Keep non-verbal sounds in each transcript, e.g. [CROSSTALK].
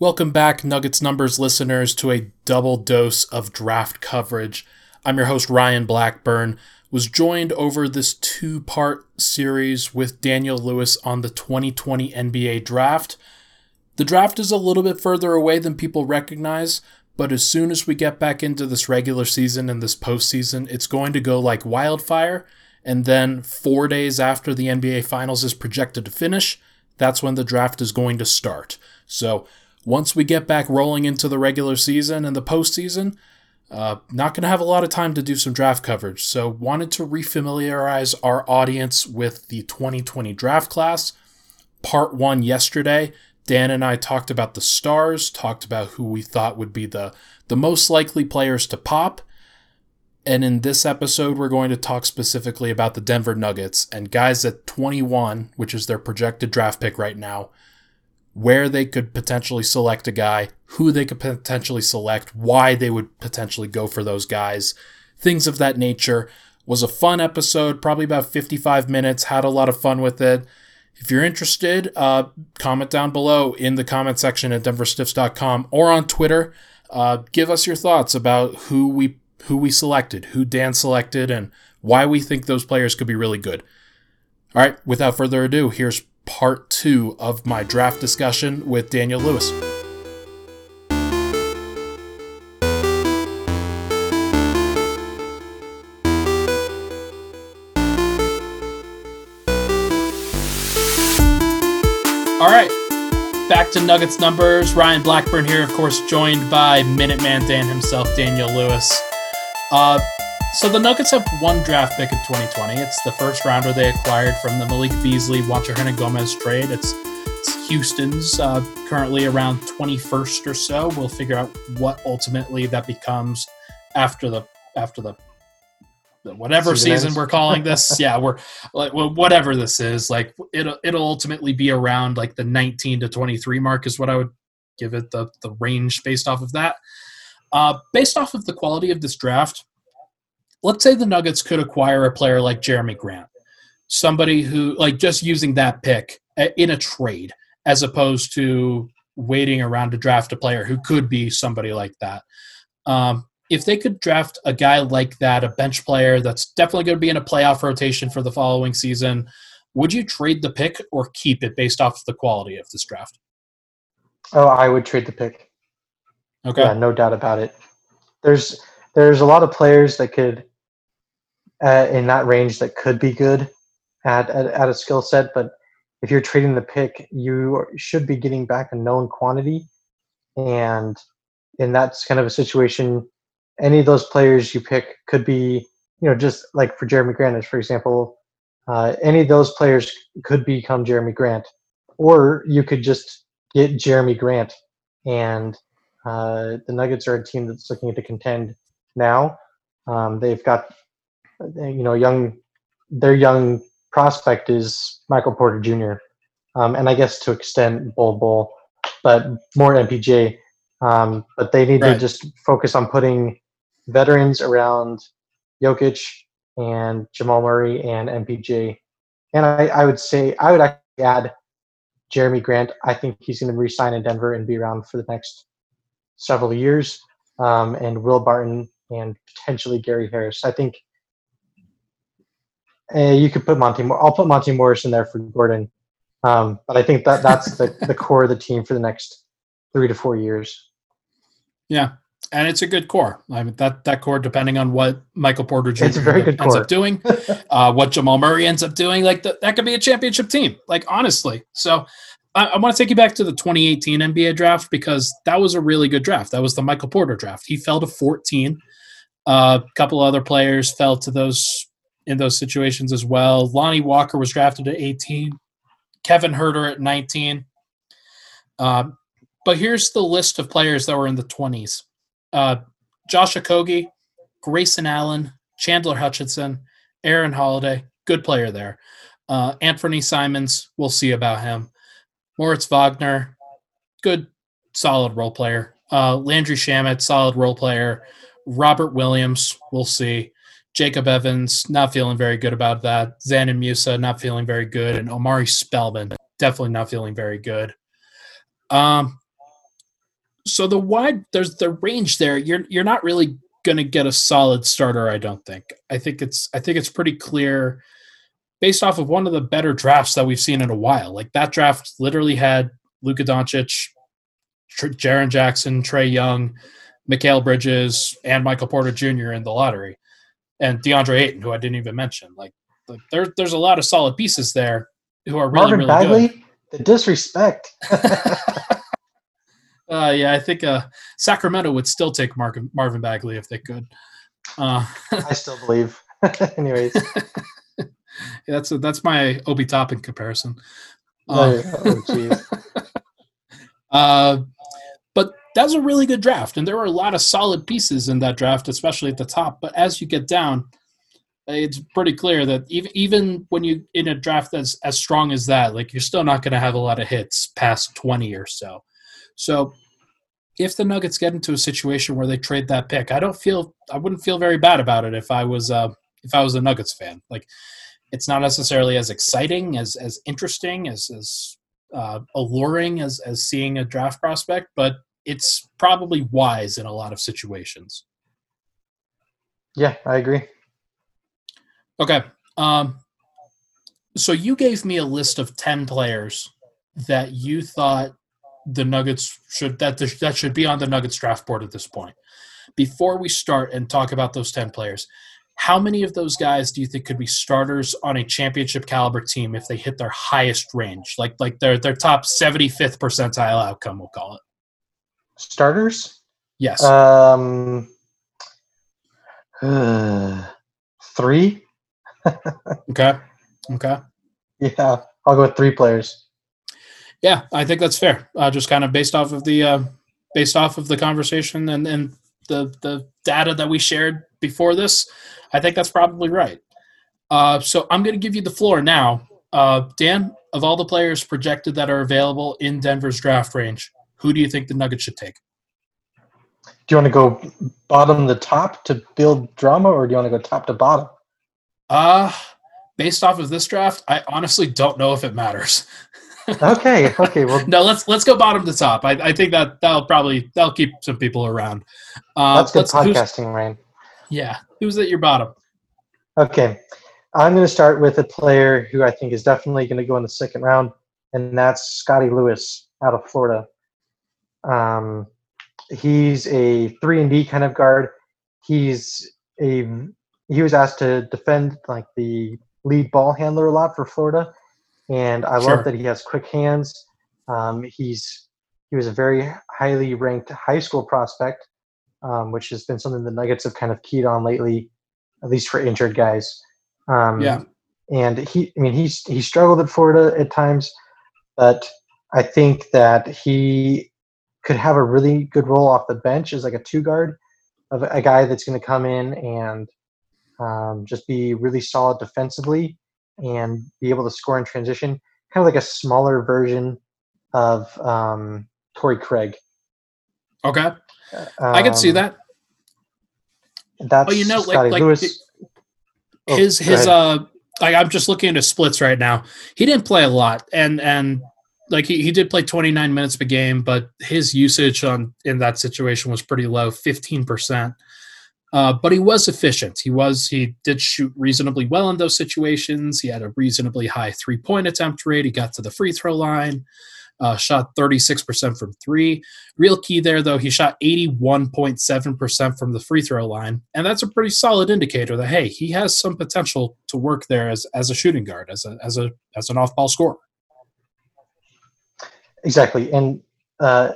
Welcome back, Nuggets Numbers listeners, to a double dose of draft coverage. I'm your host, Ryan Blackburn. Was joined over this two part series with Daniel Lewis on the 2020 NBA draft. The draft is a little bit further away than people recognize, but as soon as we get back into this regular season and this postseason, it's going to go like wildfire. And then, four days after the NBA Finals is projected to finish, that's when the draft is going to start. So, once we get back rolling into the regular season and the postseason, uh, not going to have a lot of time to do some draft coverage. So, wanted to refamiliarize our audience with the 2020 draft class. Part one yesterday, Dan and I talked about the stars, talked about who we thought would be the, the most likely players to pop. And in this episode, we're going to talk specifically about the Denver Nuggets and guys at 21, which is their projected draft pick right now, where they could potentially select a guy, who they could potentially select, why they would potentially go for those guys, things of that nature. Was a fun episode, probably about 55 minutes, had a lot of fun with it. If you're interested, uh, comment down below in the comment section at denverstiffs.com or on Twitter. Uh, give us your thoughts about who we who we selected, who Dan selected, and why we think those players could be really good. All right, without further ado, here's part two of my draft discussion with Daniel Lewis. All right, back to Nuggets numbers. Ryan Blackburn here, of course, joined by Minuteman Dan himself, Daniel Lewis. Uh, so the Nuggets have one draft pick in 2020. It's the first rounder they acquired from the Malik Beasley, Juancho Hernangomez trade. It's, it's Houston's uh, currently around 21st or so. We'll figure out what ultimately that becomes after the after the whatever season, season we're calling [LAUGHS] this yeah we're like well, whatever this is like it'll it'll ultimately be around like the 19 to 23 mark is what i would give it the the range based off of that uh based off of the quality of this draft let's say the nuggets could acquire a player like Jerami grant somebody who like just using that pick uh, in a trade as opposed to waiting around to draft a player who could be somebody like that um, if they could draft a guy like that, a bench player that's definitely going to be in a playoff rotation for the following season, would you trade the pick or keep it based off of the quality of this draft? Oh, I would trade the pick. Okay. Yeah, no doubt about it. There's there's a lot of players that could uh, in that range that could be good at at, at a skill set, but if you're trading the pick, you should be getting back a known quantity, and in that kind of a situation any of those players you pick could be, you know, just like for Jerami Grant, for example, uh, any of those players could become Jerami Grant, or you could just get Jerami Grant. And uh, the Nuggets are a team that's looking to contend now. Um, they've got, you know, young, their young prospect is Michael Porter Jr. Um, and I guess to extend Bol Bull, but more MPJ. Um, but they need right. to just focus on putting veterans around Jokic and Jamal Murray and MPJ. And I, I would say I would actually add Jerami Grant. I think he's going to resign in Denver and be around for the next several years. Um, and Will Barton and potentially Gary Harris. I think uh, you could put Monte. I'll put Monte Morris in there for Gordon. Um, but I think that that's the, [LAUGHS] the core of the team for the next three to four years. Yeah, and it's a good core. I mean, that that core, depending on what Michael Porter Jr. It's a very good ends core. up doing, [LAUGHS] uh, what Jamal Murray ends up doing, like the, that could be a championship team. Like honestly, so I, I want to take you back to the 2018 NBA draft because that was a really good draft. That was the Michael Porter draft. He fell to 14. A uh, couple other players fell to those in those situations as well. Lonnie Walker was drafted at 18. Kevin Huerter at 19. Uh, but here's the list of players that were in the 20s uh, Josh Okogie, Grayson Allen, Chandler Hutchison, Aaron Holiday, good player there. Uh, Anthony Simons, we'll see about him. Moritz Wagner, good, solid role player. Uh, Landry Shamet, solid role player. Robert Williams, we'll see. Jacob Evans, not feeling very good about that. Dzanan Musa, not feeling very good. And Omari Spellman, definitely not feeling very good. Um, So the wide there's the range there. You're you're not really going to get a solid starter. I don't think. I think it's I think it's pretty clear based off of one of the better drafts that we've seen in a while. Like that draft literally had Luka Doncic, Tr- Jaren Jackson, Trae Young, Mikal Bridges, and Michael Porter Jr. in the lottery, and DeAndre Ayton, who I didn't even mention. Like, like there, there's a lot of solid pieces there who are really, Marvin really Bagley, good. the disrespect. [LAUGHS] [LAUGHS] Uh, yeah, I think uh, Sacramento would still take Mark, Marvin Bagley if they could. Uh, I still believe. [LAUGHS] Anyways, that's a, that's my Obi Toppin comparison. oh, Uh, oh, jeez. Uh, but that's a really good draft, and there were a lot of solid pieces in that draft, especially at the top. But as you get down, it's pretty clear that even even when you in a draft that's as strong as that, like you're still not going to have a lot of hits past twenty or so. So if the Nuggets get into a situation where they trade that pick, I don't feel I wouldn't feel very bad about it if I was uh, if I was a Nuggets fan. Like it's not necessarily as exciting as as interesting as as uh, alluring as as seeing a draft prospect, but it's probably wise in a lot of situations. yeah, I agree. Okay. Um, so you gave me a list of ten players that you thought the Nuggets should that that should be on the Nuggets draft board at this point. Before we start and talk about those ten players, how many of those guys do you think could be starters on a championship caliber team if they hit their highest range, like like their their top seventy fifth percentile outcome? We'll call it. Starters. Yes. Um, [SIGHS] three. [LAUGHS] okay. Okay. Yeah, I'll go with three players. Yeah, I think that's fair. Uh, just kind of based off of the uh, based off of the conversation and, and the the data that we shared before this, I think that's probably right. Uh, so I'm going to give you the floor now, uh, Dan. Of all the players projected that are available in Denver's draft range, who do you think the Nuggets should take? Do you want to go bottom to top to build drama, or do you want to go top to bottom? Uh based off of this draft, I honestly don't know if it matters. [LAUGHS] Okay, okay. Well, no, let's let's go bottom to top. I, I think that that'll probably that'll keep some people around. Uh, that's good podcasting, Ryan. Yeah, who's at your bottom? Okay, I'm going to start with a player who I think is definitely going to go in the second round, and that's Scottie Lewis out of Florida. Um, he's a three and D kind of guard. He's a he was asked to defend like the lead ball handler a lot for Florida, and I Sure. love that he has quick hands. Um, he's he was a very highly ranked high school prospect, um, which has been something the Nuggets have kind of keyed on lately, at least for injured guys. Um, Yeah. and he, I mean, he's he struggled at Florida at times, but I think that he could have a really good role off the bench as like a two guard of a guy that's going to come in and um, just be really solid defensively and be able to score in transition, kind of like a smaller version of um, Torrey Craig. Okay, I can see Um, that. That's Well, you know, like- Scottie like Lewis. Oh, his go his uh, like I'm just looking at his splits right now. He didn't play a lot, and and like he, he did play 29 minutes per game, but his usage on in that situation was pretty low, 15 percent. Uh, but he was efficient. He was he did shoot reasonably well in those situations. He had a reasonably high three point attempt rate. He got to the free throw line. Uh, shot 36% from three. Real key there, though, he shot 81.7% from the free throw line. And that's a pretty solid indicator that, hey, he has some potential to work there as, as a shooting guard, as, a, as, a, as an off ball scorer. Exactly. And uh,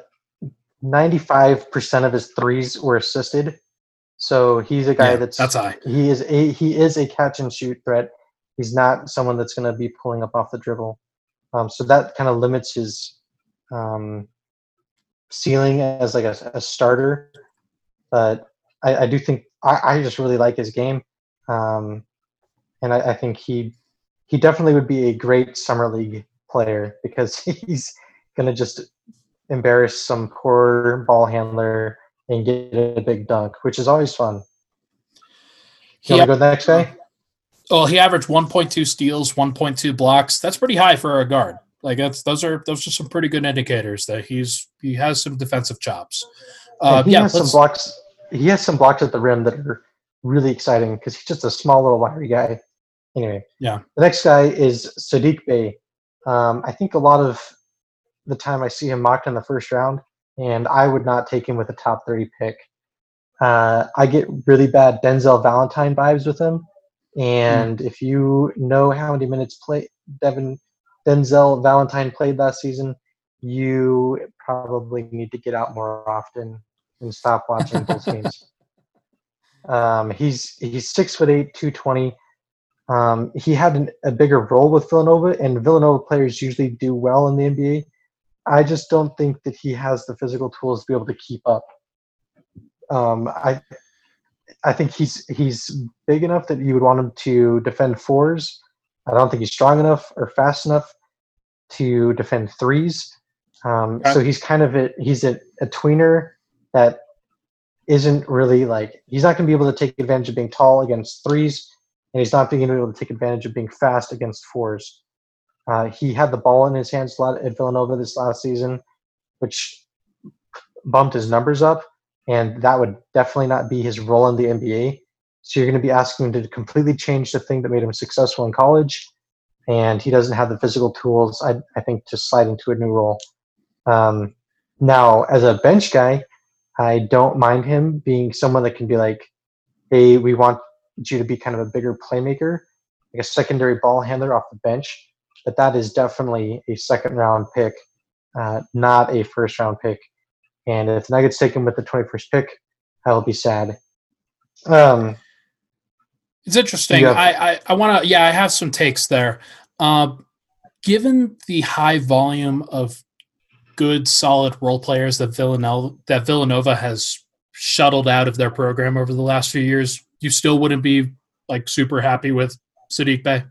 95% of his threes were assisted. So he's a guy Yeah, that's that's high. he is a he is a catch and shoot threat. He's not someone that's going to be pulling up off the dribble. Um, so that kind of limits his um, ceiling as like a, a starter. But I, I do think I, I just really like his game, um, and I, I think he he definitely would be a great summer league player [LAUGHS] because he's going to just embarrass some poor ball handler and get a big dunk, which is always fun. You want to go next guy? well, he averaged 1.2 steals, 1.2 blocks. That's pretty high for a guard. Like that's those are those are some pretty good indicators that he's he has some defensive chops. Uh, he yeah, has some blocks. He has some blocks at the rim that are really exciting because he's just a small little wiry guy. Anyway, Yeah. The next guy is Saddiq Bey. Um, I think a lot of the time I see him mocked in the first round, and I would not take him with a top thirty pick. Uh, I get really bad Denzel Valentine vibes with him, and if you know how many minutes play Devin Denzel Valentine played last season, you probably need to get out more often and stop watching Bulls [LAUGHS] games. Um, he's he's six foot eight, two twenty. Um, he had an, a bigger role with Villanova, and Villanova players usually do well in the NBA. I just don't think that he has the physical tools to be able to keep up. Um, I I think he's he's big enough that you would want him to defend fours. I don't think he's strong enough or fast enough to defend threes. Um, so he's kind of a he's a, a tweener that isn't really like he's not going to be able to take advantage of being tall against threes, and he's not being able to take advantage of being fast against fours. Uh, he had the ball in his hands a lot at Villanova this last season, which bumped his numbers up, and that would definitely not be his role in the NBA. So you're going to be asking him to completely change the thing that made him successful in college, and he doesn't have the physical tools, I, I think, to slide into a new role. Um, now, as a bench guy, I don't mind him being someone that can be like, hey, we want you to be kind of a bigger playmaker, like a secondary ball handler off the bench. But that is definitely a second round pick, uh, not a first round pick. And if the Nuggets take him with the 21st pick, I will be sad. Um, It's interesting. Yeah. I I, I want to. Yeah, I have some takes there. Uh, given the high volume of good, solid role players that Villanova that Villanova has shuttled out of their program over the last few years, you still wouldn't be like super happy with Saddiq Bey.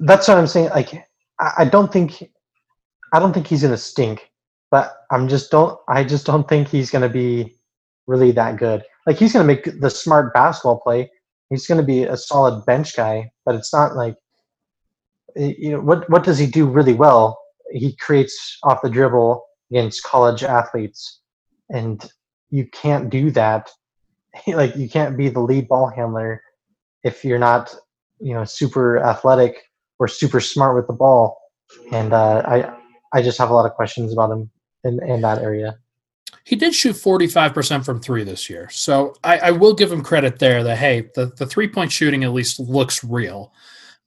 That's what I'm saying. Like, I, I don't think, I don't think he's gonna stink, but I'm just don't. I just don't think he's gonna be really that good. Like, he's gonna make the smart basketball play. He's gonna be a solid bench guy, but it's not like, you know, what what does he do really well? He creates off the dribble against college athletes, and you can't do that. [LAUGHS] Like, you can't be the lead ball handler if you're not, you know, super athletic or super smart with the ball. And uh, I I just have a lot of questions about him in, in that area. He did shoot 45% from three this year. So I, I will give him credit there that, hey, the, the three point shooting at least looks real.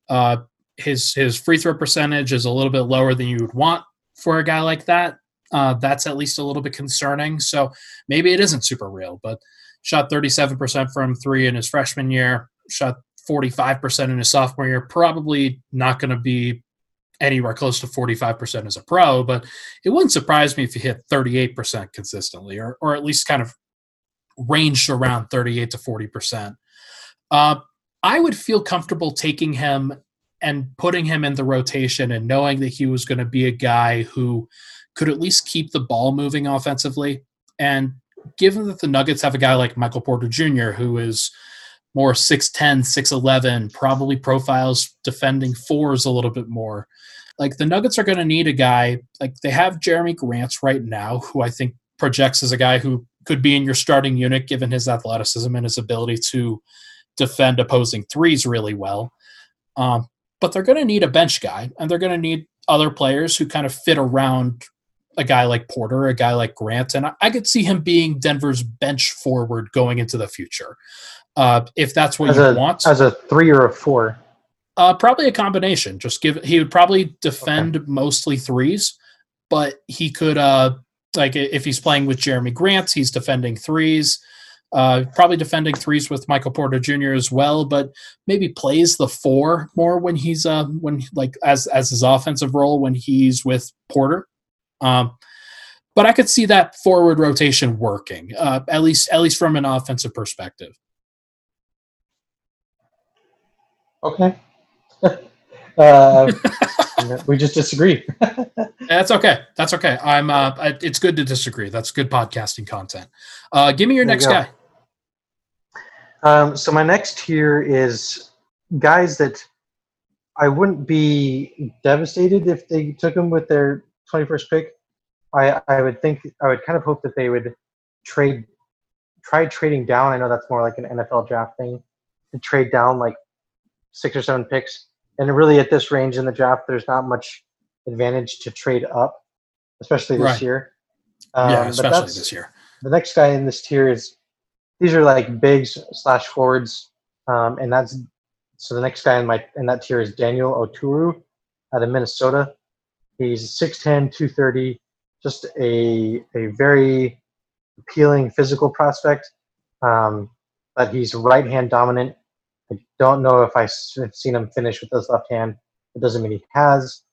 Uh, his, his free throw percentage is a little bit lower than you would want for a guy like that. Uh, that's at least a little bit concerning. So maybe it isn't super real, but shot 37% from three in his freshman year, shot 45% in his sophomore year. Probably not going to be anywhere close to 45% as a pro, but it wouldn't surprise me if he hit 38% consistently or, or at least kind of ranged around 38 to 40%. Uh, I would feel comfortable taking him and putting him in the rotation and knowing that he was going to be a guy who could at least keep the ball moving offensively. And given that the Nuggets have a guy like Michael Porter Jr., who is more 6'10, 6'11, probably profiles defending fours a little bit more. Like the Nuggets are going to need a guy, like they have Jerami Grants right now, who I think projects as a guy who could be in your starting unit given his athleticism and his ability to defend opposing threes really well. Um, but they're going to need a bench guy, and they're going to need other players who kind of fit around a guy like Porter, a guy like Grant, and I, I could see him being Denver's bench forward going into the future. Uh, if that's what As you a want, as a three or a four. uh, probably a combination. Just give he would probably defend mostly threes, but he could uh like if he's playing with Jerami Grant, he's defending threes. Uh, probably defending threes with Michael Porter Jr. as well, but maybe plays the four more when he's uh when like as as his offensive role when he's with Porter. Um, but I could see that forward rotation working uh, at least at least from an offensive perspective. Okay. [LAUGHS] uh, [LAUGHS] we just disagree. [LAUGHS] That's okay. That's okay. I'm. Uh, I, it's good to disagree. That's good podcasting content. Uh, give me your There next go. guy. Um, so my next here is guys that I wouldn't be devastated if they took him with their 21st pick. I I would think I would kind of hope that they would trade try trading down. I know that's more like an NFL draft thing to trade down like six or seven picks. And really, at this range in the draft, there's not much advantage to trade up, especially this Right. year. yeah, Um, but especially this year. the next guy in this tier is these are like bigs slash forwards, um, and that's so the next guy in my in that tier is Daniel Oturu out of Minnesota. He's 6'10", 230, just a a very appealing physical prospect, um, but he's right hand dominant. I don't know if I've seen him finish with his left hand. It doesn't mean he has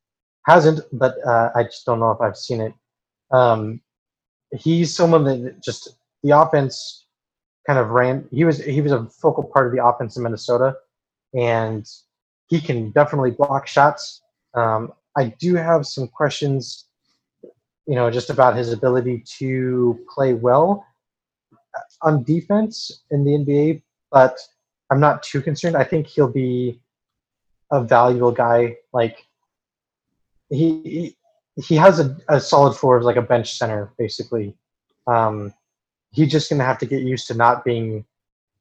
hasn't, but uh, I just don't know if I've seen it. Um, he's someone that just the offense kind of ran. He was he was a focal part of the offense in Minnesota, and he can definitely block shots. Um, I do have some questions, you know, just about his ability to play well on defense in the NBA, but I'm not too concerned. I think he'll be a valuable guy. Like he he, has a, a solid floor of like a bench center, basically. Um, he's just gonna have to get used to not being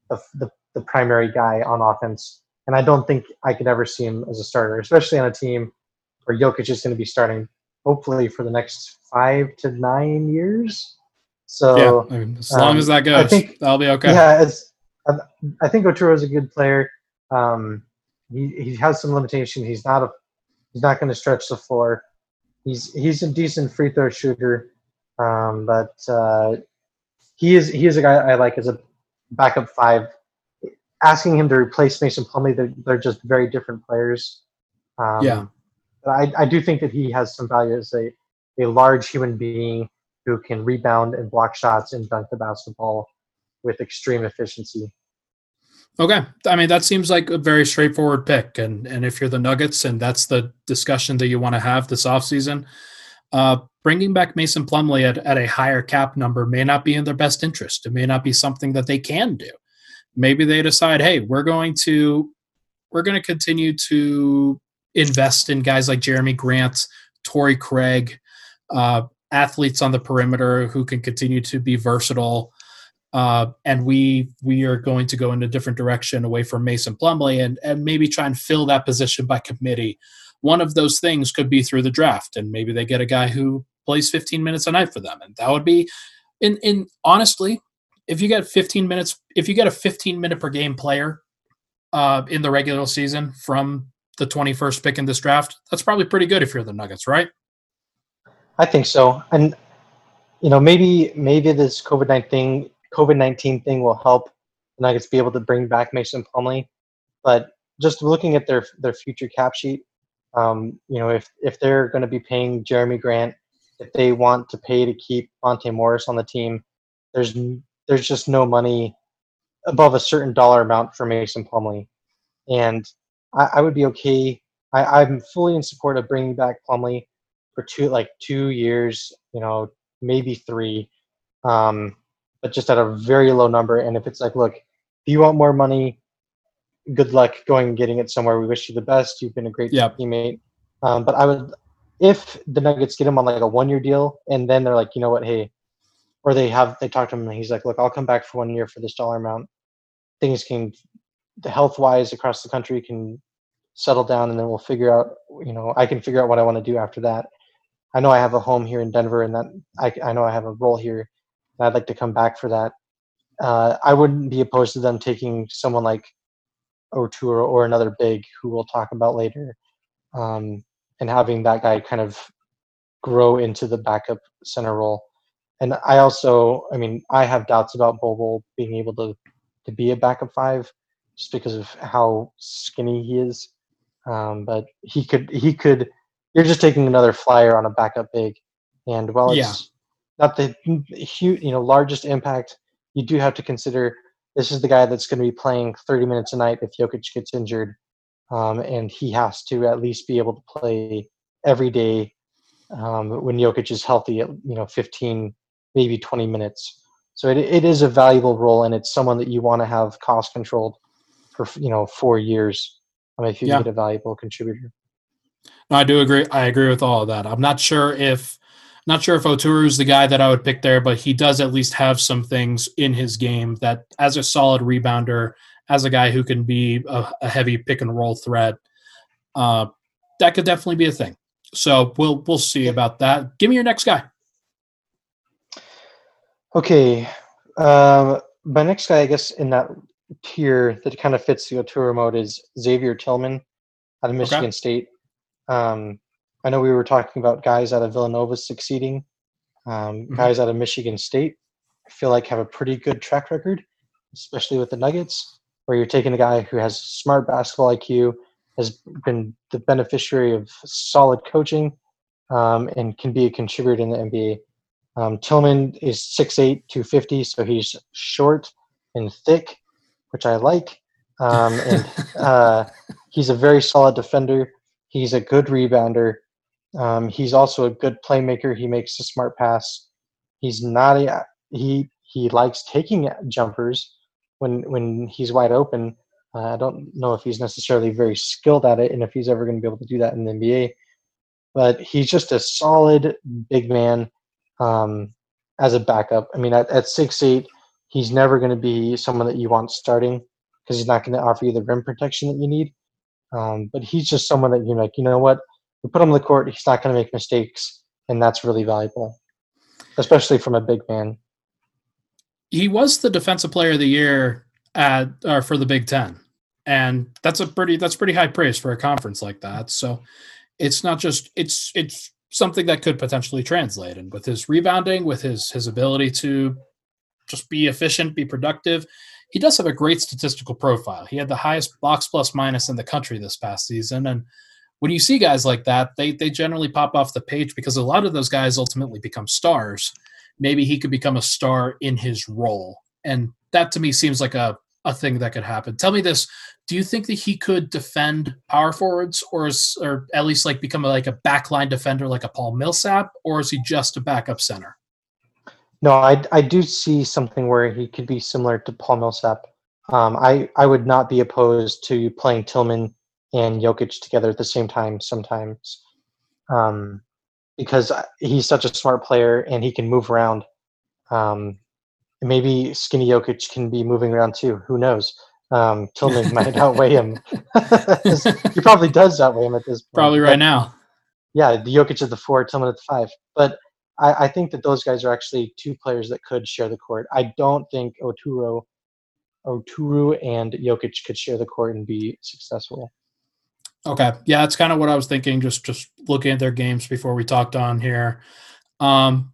the, the the primary guy on offense. And I don't think I could ever see him as a starter, especially on a team where Jokic is going to be starting, hopefully for the next five to nine years. So yeah, I mean, as long um, as that I goes, think- that'll be okay. yeah, um, I think Oturu is a good player. Um, he he has some limitation. He's not a he's not going to stretch the floor. He's he's a decent free throw shooter, um, but uh, he is he is a guy I like as a backup five. Asking him to replace Mason Plumlee, they're they're just very different players. Um, Yeah. but I I do think that he has some value as a a large human being who can rebound and block shots and dunk the basketball with extreme efficiency. Okay. I mean, that seems like a very straightforward pick. And and if you're the Nuggets and that's the discussion that you want to have this offseason, uh, bringing back Mason Plumlee at, at a higher cap number may not be in their best interest. It may not be something that they can do. Maybe they decide, hey, we're going to we're going to continue to invest in guys like Jerami Grant, Torrey Craig, uh, athletes on the perimeter who can continue to be versatile uh, and we we are going to go in a different direction away from Mason Plumlee and and maybe try and fill that position by committee. One of those things could be through the draft, and maybe they get a guy who plays 15 minutes a night for them, and that would be, in in honestly, if you get 15 minutes, if you get a 15 minute per game player uh, in the regular season from the 21st pick in this draft, that's probably pretty good if you're the Nuggets, right? I think so, and you know maybe maybe this COVID nineteen COVID nineteen thing will help the Nuggets be able to bring back Mason Plumlee. But just looking at their their future cap sheet, um, you know if if they're going to be paying Jerami Grant, if they want to pay to keep Monte Morris on the team, there's there's just no money above a certain dollar amount for Mason Plumlee, and I, I would be okay. I, I'm fully in support of bringing back Plumlee for two like two years, you know, maybe three, um, but just at a very low number. And if it's like, look, if you want more money, good luck going and getting it somewhere. We wish you the best. You've been a great Yep. teammate. Um, but I would, if the Nuggets get him on like a one year deal, and then they're like, you know what, hey, or they have they talk to him and he's like, look, I'll come back for one year for this dollar amount. Things can, the health wise across the country can settle down, and then we'll figure out. You know, I can figure out what I want to do after that. I know I have a home here in Denver, and that I, I know I have a role here, and I'd like to come back for that. Uh, I wouldn't be opposed to them taking someone like Oturu or another big, who we'll talk about later, um, and having that guy kind of grow into the backup center role. And I also, I mean, I have doubts about Bobo being able to to be a backup five, just because of how skinny he is. Um, but he could, he could. You're just taking another flyer on a backup big, and while it's Yeah. Not the huge, you know, largest impact, you do have to consider this is the guy that's going to be playing 30 minutes a night if Jokic gets injured, um, and he has to at least be able to play every day um, when Jokic is healthy at you know 15, maybe 20 minutes. So it, it is a valuable role, and it's someone that you want to have cost controlled for you know four years. I mean, if you Yeah. get a valuable contributor. No, I do agree. I agree with all of that. I'm not sure if not sure if Oturu is the guy that I would pick there, but he does at least have some things in his game that, as a solid rebounder, as a guy who can be a, a heavy pick and roll threat, uh, that could definitely be a thing. So we'll we'll see about that. Give me your next guy. Okay, um, my next guy, I guess, in that tier that kind of fits the Oturu mode is Xavier Tillman out of Michigan State. Um, I know we were talking about guys out of Villanova succeeding. Um, Mhm. Guys out of Michigan State, I feel like have a pretty good track record, especially with the Nuggets, where you're taking a guy who has smart basketball IQ, has been the beneficiary of solid coaching, um, and can be a contributor in the NBA. Um, Tillman is 6'8", 250, so he's short and thick, which I like. Um, and [LAUGHS] uh, he's a very solid defender. He's a good rebounder. Um, he's also a good playmaker. He makes a smart pass. He's not a he he likes taking jumpers when when he's wide open. Uh, I don't know if he's necessarily very skilled at it, and if he's ever going to be able to do that in the NBA. But he's just a solid big man um, as a backup. I mean, at, six eight, he's never going to be someone that you want starting because he's not going to offer you the rim protection that you need. Um, but he's just someone that you're like, you know what? Put him on the court. He's not going to make mistakes, and that's really valuable, especially from a big man. he was the defensive player of the year at uh, for the Big Ten, and that's a pretty that's pretty high praise for a conference like that. So it's not just it's it's something that could potentially translate. And with his rebounding, with his his ability to just be efficient, be productive, he does have a great statistical profile. He had the highest box plus minus in the country this past season, and when you see guys like that, they they generally pop off the page because a lot of those guys ultimately become stars maybe he could become a star in his role. And that to me seems like a, a thing that could happen. Tell me this. Do you think that he could defend power forwards or is, or at least like become a, like a backline defender like a Paul Millsap or is he just a backup center? No, I, I do see something where he could be similar to Paul Millsap. Um, I, I would not be opposed to playing Tillman and Jokic together at the same time sometimes. Um, because he's such a smart player and he can move around. Um, maybe Skinny Jokic can be moving around too. Who knows? Um, Tillman [LAUGHS] might outweigh him. [LAUGHS] he probably does outweigh him at this point. Probably right but, now. Yeah, the Jokic at the four, Tillman at the five. But I, I, think that those guys are actually two players that could share the court. I don't think Oturu, Oturu and Jokic could share the court and be successful. Okay. Yeah, that's kind of what I was thinking, just just looking at their games before we talked on here. Um,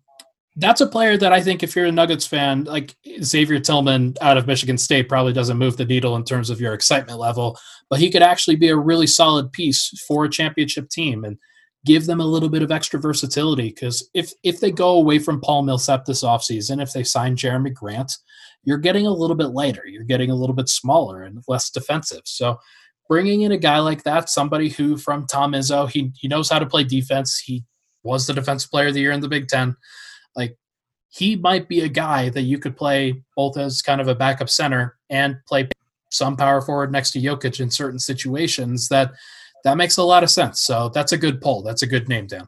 that's a player that I think if you're a Nuggets fan, like Xavier Tillman out of Michigan State probably doesn't move the needle in terms of your excitement level, but he could actually be a really solid piece for a championship team and give them a little bit of extra versatility. Because if if they go away from Paul Millsap this offseason, if they sign Jerami Grant, you're getting a little bit lighter. You're getting a little bit smaller and less defensive. So bringing in a guy like that, somebody who from Tom Izzo, he he knows how to play defense. He was the defensive player of the year in the Big Ten. Like he might be a guy that you could play both as kind of a backup center and play some power forward next to Jokic in certain situations. That that makes a lot of sense. So that's a good pull. That's a good name, Dan.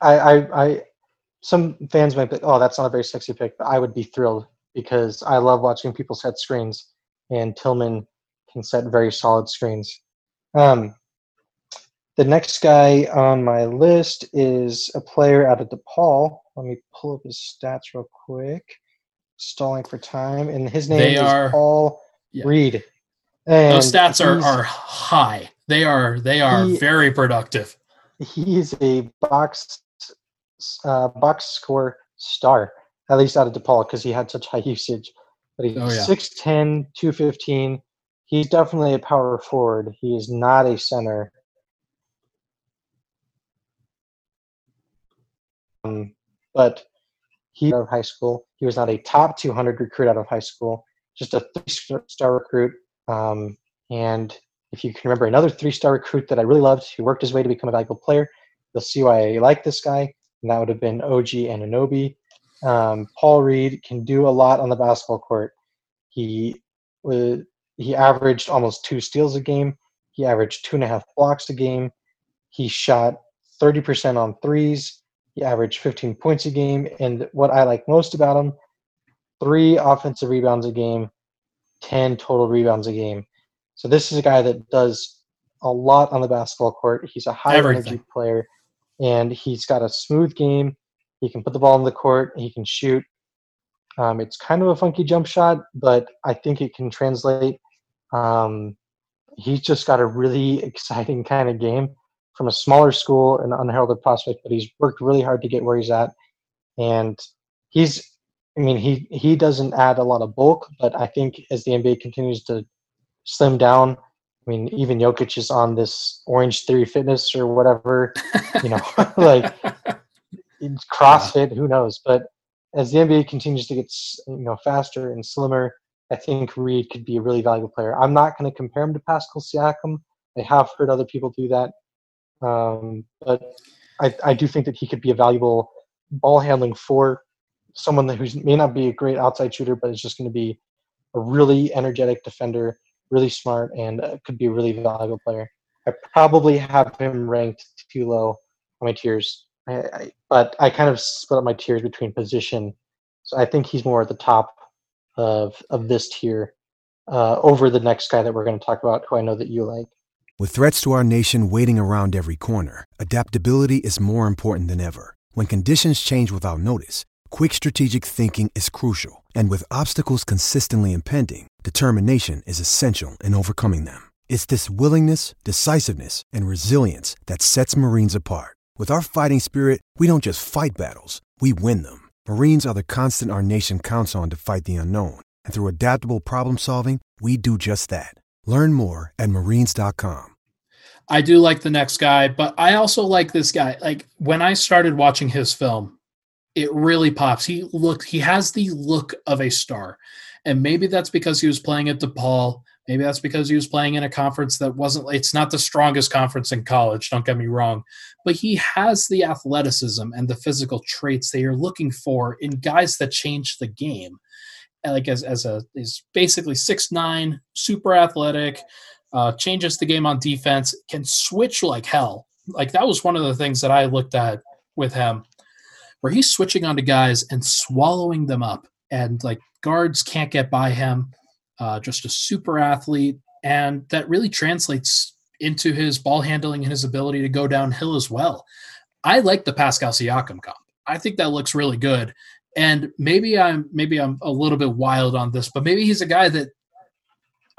I, I, I some fans might be, oh, that's not a very sexy pick, but I would be thrilled because I love watching people set screens, and Tillman can set very solid screens. Um, the next guy on my list is a player out of DePaul. Let me pull up his stats real quick. Stalling for time, and his name They is are- Paul yeah. Reed. And Those stats are, are high. They are they are He- very productive. he's a box uh, box score star, at least out of DePaul, because he had such high usage. But he's Oh, yeah. 6'10, 215. He's definitely a power forward. He is not a center. Um, but he out of high school. He was not a top 200 recruit out of high school, just a three-star recruit. Um, and if you can remember another three-star recruit that I really loved, who worked his way to become a valuable player, you'll see why I like this guy, and that would have been OG Anunoby. Um, Paul Reed can do a lot on the basketball court. He was he averaged almost two steals a game. He averaged two and a half blocks a game. He shot 30% on threes. He averaged 15 points a game. And what I like most about him, three offensive rebounds a game, 10 total rebounds a game. So this is a guy that does a lot on the basketball court. He's a high Everything. energy player, and he's got a smooth game. He can put the ball in the court. He can shoot. Um, it's kind of a funky jump shot, but I think it can translate. Um, he's just got a really [LAUGHS] exciting kind of game from a smaller school, an unheralded prospect, but he's worked really hard to get where he's at. And he's, I mean, he he doesn't add a lot of bulk, but I think as the NBA continues to slim down, I mean, even Jokic is on this Orange Theory Fitness or whatever, you know, [LAUGHS] like [LAUGHS] CrossFit, who knows? But as the NBA continues to get you know faster and slimmer, I think Reed could be a really valuable player. I'm not going to compare him to Pascal Siakam. I have heard other people do that, um, but I, I do think that he could be a valuable ball handling for someone who may not be a great outside shooter, but is just going to be a really energetic defender, really smart, and uh, could be a really valuable player. I probably have him ranked too low on my tiers, I, I, but I kind of split up my tiers between position. So I think he's more at the top of of this tier uh, over the next guy that we're going to talk about, who I know that you like. With threats to our nation waiting around every corner, adaptability is more important than ever. When conditions change without notice, quick strategic thinking is crucial. And with obstacles consistently impending, determination is essential in overcoming them. It's this willingness, decisiveness, and resilience that sets Marines apart. With our fighting spirit, we don't just fight battles, we win them. Marines are the constant our nation counts on to fight the unknown. And through adaptable problem solving, we do just that. Learn more at marines.com. I do like the next guy, but I also like this guy. Like when I started watching his film, it really pops. He looked he has the look of a star. And maybe that's because he was playing at DePaul. Maybe that's because he was playing in a conference that wasn't it's not the strongest conference in college, don't get me wrong. But he has the athleticism and the physical traits that you're looking for in guys that change the game. Like as as a is basically six nine, super athletic, uh, changes the game on defense, can switch like hell. Like that was one of the things that I looked at with him, where he's switching onto guys and swallowing them up, and like guards can't get by him. Uh, just a super athlete, and that really translates into his ball handling and his ability to go downhill as well. I like the Pascal Siakam comp. I think that looks really good. And maybe I'm maybe I'm a little bit wild on this, but maybe he's a guy that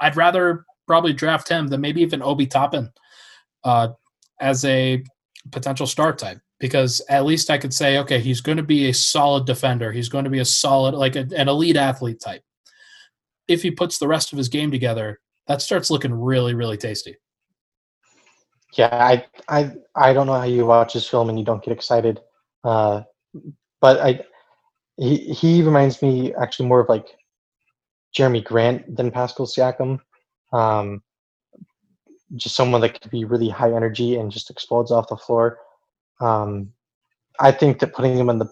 I'd rather probably draft him than maybe even Obi Toppin uh, as a potential star type because at least I could say, okay, he's going to be a solid defender. He's going to be a solid, like a, an elite athlete type. If he puts the rest of his game together, that starts looking really, really tasty. Yeah, I I I don't know how you watch this film and you don't get excited, uh, but I he he reminds me actually more of like Jerami Grant than Pascal Siakam. Um, just someone that could be really high energy and just explodes off the floor. Um, I think that putting him on the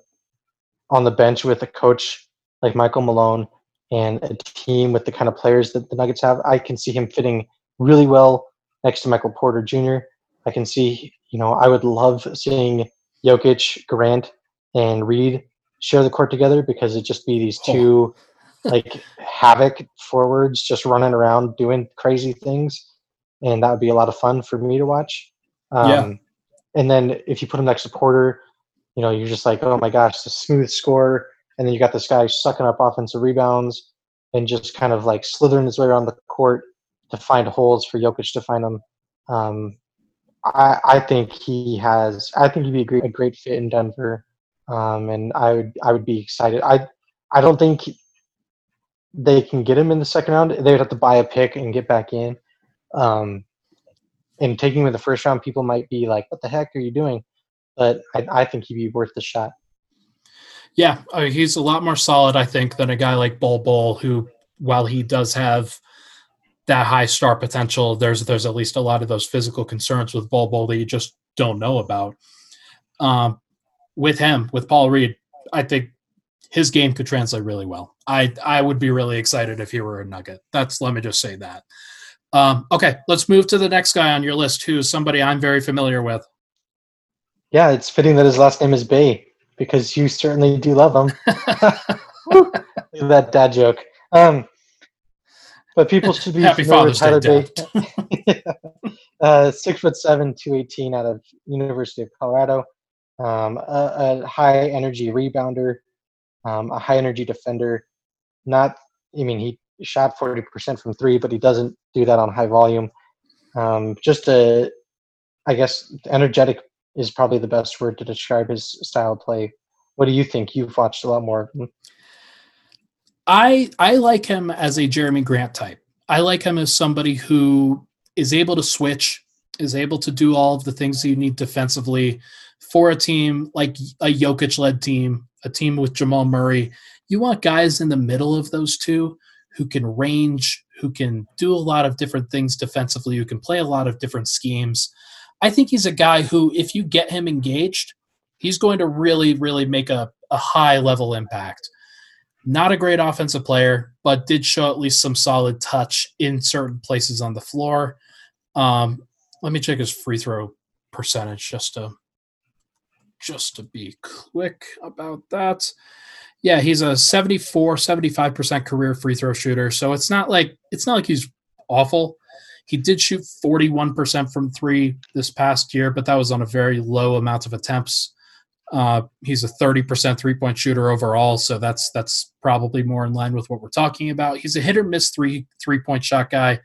on the bench with a coach like Michael Malone and a team with the kind of players that the Nuggets have, I can see him fitting really well next to Michael Porter Jr. I can see, you know, I would love seeing Jokic, Grant, and Reed share the court together because it'd just be these two like havoc forwards just running around doing crazy things. And that would be a lot of fun for me to watch. Um, Yeah. And then if you put him next to Porter, you know, you're just like, oh my gosh, the smooth score. And then you got this guy sucking up offensive rebounds and just kind of like slithering his way around the court to find holes for Jokic to find them. Um, I, I think he has. I think he'd be a great, a great fit in Denver, um, and I would I would be excited. I I don't think they can get him in the second round. They would have to buy a pick and get back in. Um, and taking him in the first round, people might be like, "What the heck are you doing?" But I, I think he'd be worth the shot. Yeah, uh, he's a lot more solid, I think, than a guy like Bol Bol, who, while he does have that high star potential, there's there's at least a lot of those physical concerns with Bol Bol that you just don't know about. Um, with him, with Paul Reed, I think his game could translate really well. I I would be really excited if he were a Nugget. That's let me just say that. Um, okay, let's move to the next guy on your list, who is somebody I'm very familiar with. Yeah, it's fitting that his last name is Bey because you certainly do love them. [LAUGHS] [LAUGHS] that dad joke. Um, but people should be Happy familiar with Father's Tyler Day, [LAUGHS] uh, six foot seven, two eighteen, out of University of Colorado. Um, a, a high energy rebounder, um, a high energy defender. Not, I mean, he shot forty percent from three, but he doesn't do that on high volume. Um, just a, I guess, energetic is probably the best word to describe his style of play. What do you think? You've watched a lot more. I I like him as a Jerami Grant type. I like him as somebody who is able to switch, is able to do all of the things you need defensively for a team like a Jokic led team, a team with Jamal Murray. You want guys in the middle of those two who can range, who can do a lot of different things defensively, who can play a lot of different schemes. I think he's a guy who, if you get him engaged, he's going to really, really make a, a high level impact. Not a great offensive player, but did show at least some solid touch in certain places on the floor. Um, let me check his free throw percentage just to just to be quick about that. Yeah, he's a 74, 75% career free throw shooter. So it's not like it's not like he's awful. He did shoot 41% from three this past year, but that was on a very low amount of attempts. Uh, he's a 30% three point shooter overall, so that's that's probably more in line with what we're talking about. He's a hit or miss three three point shot guy.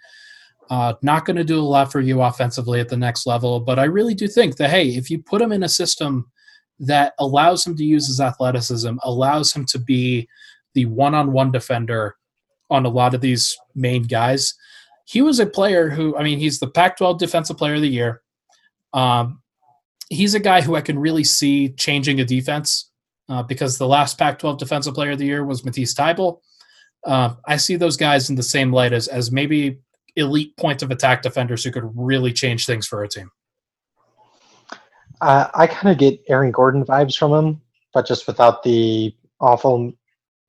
Uh, not going to do a lot for you offensively at the next level, but I really do think that hey, if you put him in a system that allows him to use his athleticism, allows him to be the one on one defender on a lot of these main guys, he was a player who, I mean, he's the Pac 12 Defensive Player of the Year. Um, he's a guy who I can really see changing a defense uh, because the last Pac 12 Defensive Player of the Year was Matisse Thybulle. Uh, I see those guys in the same light as, as maybe elite point of attack defenders who could really change things for a team. Uh, I kind of get Aaron Gordon vibes from him, but just without the awful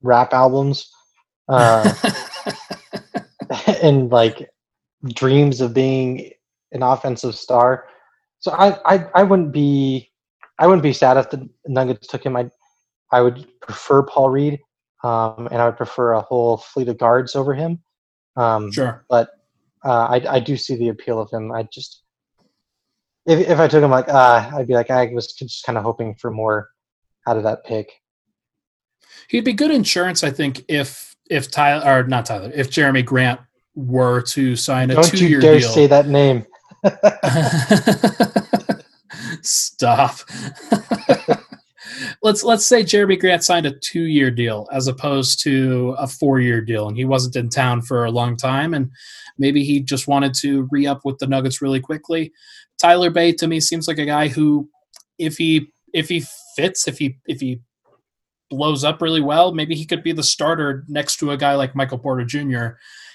rap albums. [LAUGHS] Uh, and like dreams of being an offensive star. So I, I I wouldn't be I wouldn't be sad if the Nuggets took him. I I would prefer Paul Reed, um, and I would prefer a whole fleet of guards over him. Um, sure, but uh, I I do see the appeal of him. I just if if I took him like uh, I'd be like I was just kind of hoping for more out of that pick. He'd be good insurance, I think, if if Tyler or not Tyler, if Jerami Grant were to sign a Don't two-year you dare deal. say that name. [LAUGHS] Stop. let's let's say Jerami Grant signed a two-year deal as opposed to a four-year deal, and he wasn't in town for a long time, and maybe he just wanted to re-up with the Nuggets really quickly. Tyler Bey to me seems like a guy who, if he if he fits, if he if he blows up really well, maybe he could be the starter next to a guy like Michael Porter Jr.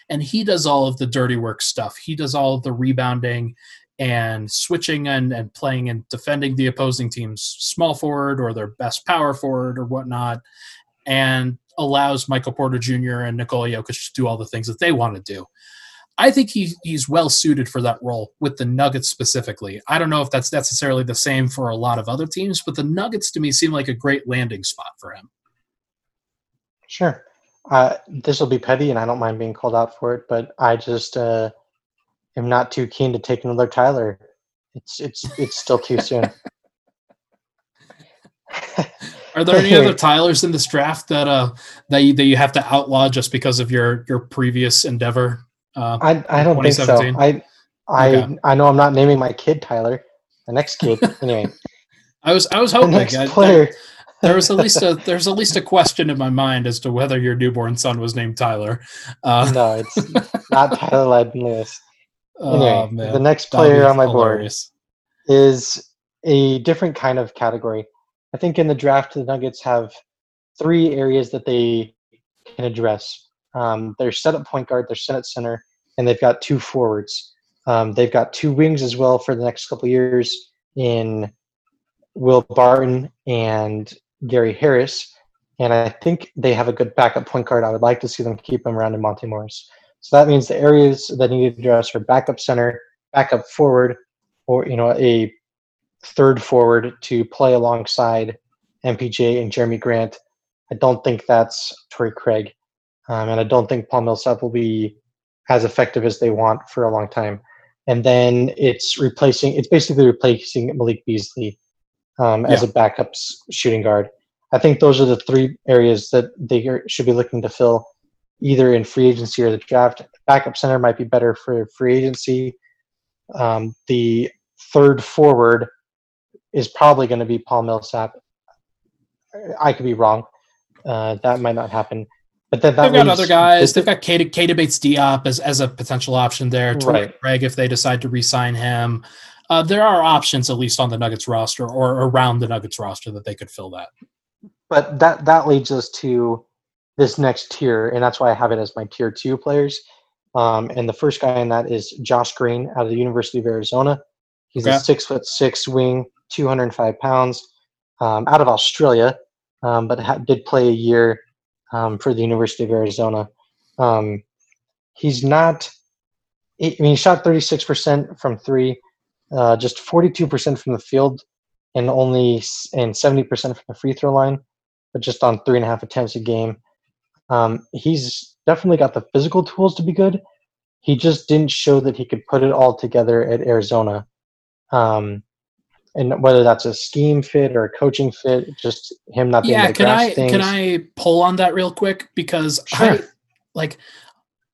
And he does all of the dirty work stuff. He does all of the rebounding and switching and, and playing and defending the opposing team's small forward or their best power forward or whatnot, and allows Michael Porter Jr. and Nikola Jokic to do all the things that they want to do. I think he, he's well suited for that role with the Nuggets specifically. I don't know if that's necessarily the same for a lot of other teams, but the Nuggets to me seem like a great landing spot for him. Sure. Uh, this will be petty, and I don't mind being called out for it, but I just uh, am not too keen to take another Tyler. It's it's it's still too soon. [LAUGHS] Are there any other Tylers in this draft that uh that you, that you have to outlaw just because of your your previous endeavor? Uh, I I don't think so. I I Okay. I know I'm not naming my kid Tyler. The next kid, [LAUGHS] anyway. I was I was The hoping next I- player. There was at least a there's at least a question in my mind as to whether your newborn son was named Tyler. Uh, No, it's not Tyler Lydon Lewis. [LAUGHS] Anyway, oh, the next player on my board is a different kind of category. I think in the draft, the Nuggets have three areas that they can address. Um, they're set at point guard, they're set at center, and they've got two forwards. Um, they've got two wings as well for the next couple years in Will Barton and Gary Harris. And I think they have a good backup point guard. I would like to see them keep him around in Monte Morris. So that means the areas that need to address are backup center, backup forward, or you know a third forward to play alongside MPJ and Jerami Grant. I don't think that's Torrey Craig, um, and I don't think Paul Millsap will be as effective as they want for a long time. And then it's replacing. It's basically replacing Malik Beasley um, as Yeah. a backup shooting guard. I think those are the three areas that they should be looking to fill, either in free agency or the draft. Backup center might be better for free agency. Um, the third forward is probably going to be Paul Millsap. I could be wrong. Uh, that might not happen. But then They've got other guys. They've got Kate, Bates Diop as, as a potential option there. Right. Craig if they decide to re-sign him. Uh, there are options at least on the Nuggets roster or around the Nuggets roster that they could fill that. but that that leads us to this next tier, and that's why I have it as my tier two players. Um, and the first guy in that is Josh Green out of the University of Arizona. He's Okay. a six foot six wing, 205 pounds, um, out of Australia, um, but ha- did play a year um, for the University of Arizona. Um, he's not. I mean, he shot 36% from three, uh, just 42% from the field, and only and 70% from the free throw line, but just on three and a half attempts a game. Um, he's definitely got the physical tools to be good. He just didn't show that he could put it all together at Arizona. Um, and whether that's a scheme fit or a coaching fit, just him not being Yeah, able to can grasp I things. can I pull on that real quick because I Sure. like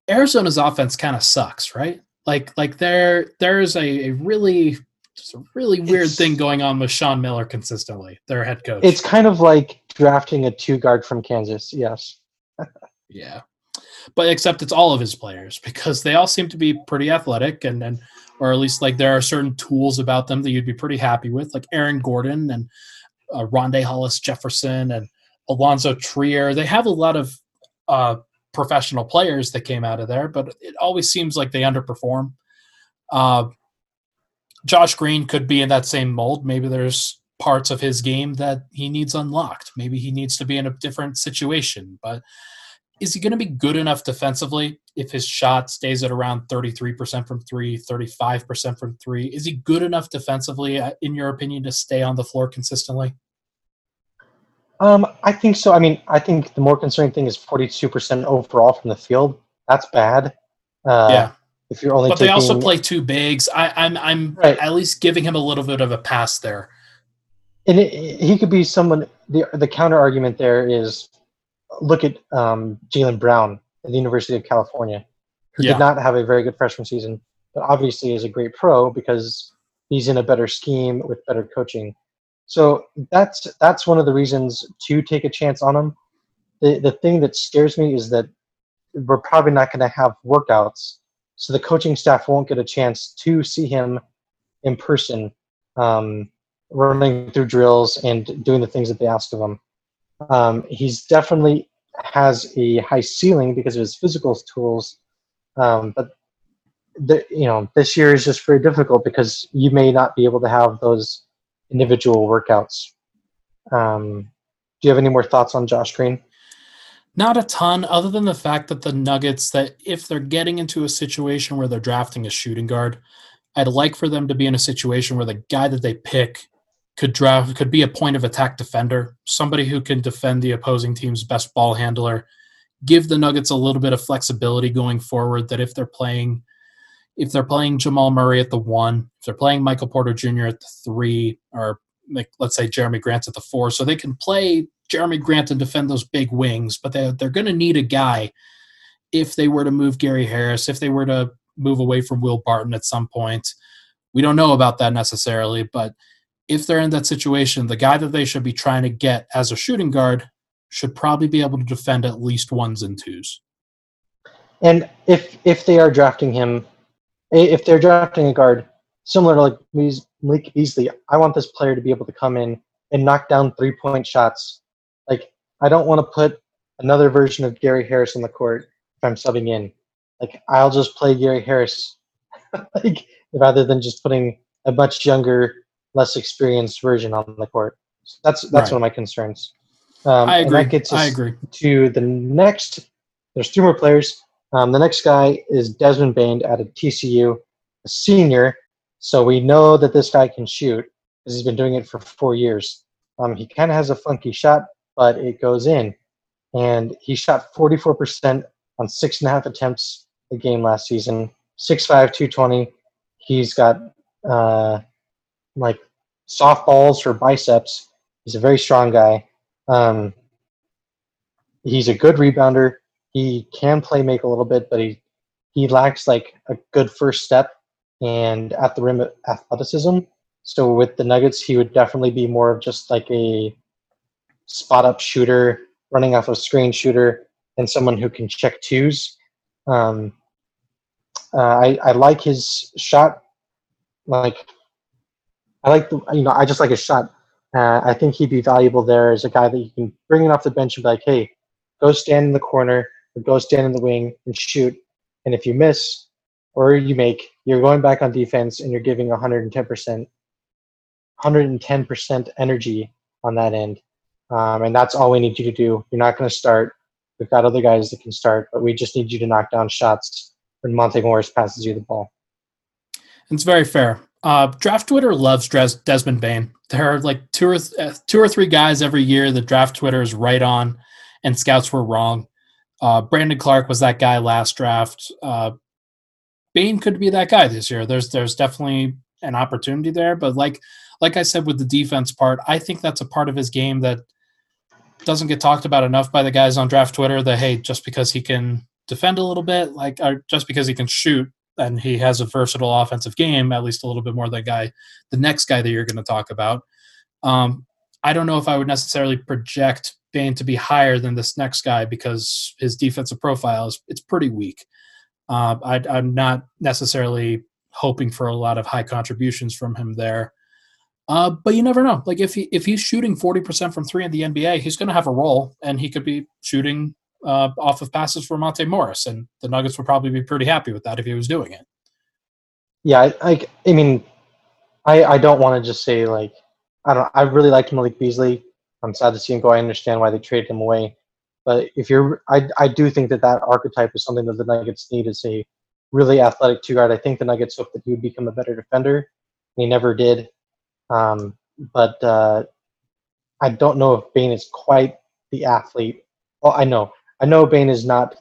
Arizona's offense kind of sucks, right? Like like there there's a, a really just a really weird It's- thing going on with Sean Miller consistently, their head coach. It's kind of like drafting a two guard from Kansas. Yes. [LAUGHS] Yeah. But except it's all of his players because they all seem to be pretty athletic and and or at least like there are certain tools about them that you'd be pretty happy with, like Aaron Gordon and uh, Rondae Hollis Jefferson and Alonzo Trier. They have a lot of uh, professional players that came out of there, but it always seems like they underperform. Uh, Josh Green could be in that same mold. Maybe there's parts of his game that he needs unlocked. Maybe he needs to be in a different situation, but is he going to be good enough defensively if his shot stays at around 33% from three, 35% from three? Is he good enough defensively, uh, in your opinion, to stay on the floor consistently? Um, I think so. I mean, I think the more concerning thing is 42% overall from the field. That's bad. Uh, yeah. If you're only But they also play two bigs. I, I'm, I'm Right. at least giving him a little bit of a pass there. and it, he could be someone. The the counter argument there is, look at um, Jaylen Brown at the University of California, who Yeah. did not have a very good freshman season, but obviously is a great pro because he's in a better scheme with better coaching. So that's that's one of the reasons to take a chance on him. The the thing that scares me is that we're probably not going to have workouts, so the coaching staff won't get a chance to see him in person. Um, running through drills and doing the things that they ask of him. Um, he's definitely has a high ceiling because of his physical tools, um, but the, you know this year is just very difficult because you may not be able to have those individual workouts. Um, do you have any more thoughts on Josh Green? Not a ton, other than the fact that the Nuggets, that if they're getting into a situation where they're drafting a shooting guard, I'd like for them to be in a situation where the guy that they pick could draft could be a point of attack defender, somebody who can defend the opposing team's best ball handler, give the Nuggets a little bit of flexibility going forward. That if they're playing, if they're playing Jamal Murray at the one, if they're playing Michael Porter Jr. at the three, or let's say Jerami Grant at the four, so they can play Jerami Grant and defend those big wings, but they they're going to need a guy if they were to move Gary Harris, if they were to move away from Will Barton at some point. We don't know about that necessarily, but if they're in that situation, the guy that they should be trying to get as a shooting guard should probably be able to defend at least ones and twos. And if if they are drafting him, if they're drafting a guard similar to like Malik Beasley, I want this player to be able to come in and knock down three point shots. Like I don't want to put another version of Gary Harris on the court if I'm subbing in. Like I'll just play Gary Harris, [LAUGHS] like rather than just putting a much younger, less experienced version on the court. So that's that's Right. one of my concerns. Um, I and agree. that gets us I agree. to the next. There's two more players. Um, the next guy is Desmond Bane out of TCU, a senior. So we know that this guy can shoot because he's been doing it for four years. Um, he kind of has a funky shot, but it goes in. And he shot 44% on six and a half attempts a game last season, 6'5, 220. He's got uh, like softballs for biceps. He's a very strong guy. Um, he's a good rebounder. He can play make a little bit, but he he lacks like a good first step and at the rim athleticism. So with the Nuggets, he would definitely be more of just like a spot up shooter, running off a screen shooter, and someone who can check twos. Um, uh, I I like his shot. Like I like the you know I just like his shot. Uh, I think he'd be valuable there as a guy that you can bring it off the bench and be like, hey, go stand in the corner or go stand in the wing and shoot. And if you miss or you make, you're going back on defense and you're giving 110%, 110% energy on that end. Um, and that's all we need you to do. You're not going to start. We've got other guys that can start, but we just need you to knock down shots when Monte Morris passes you the ball. It's very fair. Uh, draft Twitter loves Des- Desmond Bane. There are like two or th- uh, two or three guys every year that draft Twitter is right on, and scouts were wrong. Uh, Brandon Clarke was that guy last draft. Uh, Bane could be that guy this year. There's there's definitely an opportunity there, but like like I said with the defense part, I think that's a part of his game that doesn't get talked about enough by the guys on draft Twitter. That hey, just because he can defend a little bit, like just because he can shoot and he has a versatile offensive game, at least a little bit more than guy, the next guy that you're going to talk about. Um, I don't know if I would necessarily project To be higher than this next guy because his defensive profile is it's pretty weak. Uh, I, I'm not necessarily hoping for a lot of high contributions from him there. Uh, but you never know. Like if he if he's shooting forty percent from three in the NBA, he's going to have a role, and he could be shooting uh, off of passes for Monte Morris, and the Nuggets would probably be pretty happy with that if he was doing it. Yeah, I, I, I mean, I, I don't want to just say like, I don't. I really like Malik Beasley. I'm sad to see him go. I understand why they traded him away, but if you're, I, I do think that that archetype is something that the Nuggets need is a really athletic two guard. I think the Nuggets hoped that he would become a better defender. and He never did. Um, but uh, I don't know if Bane is quite the athlete. Well, I know I know Bane is not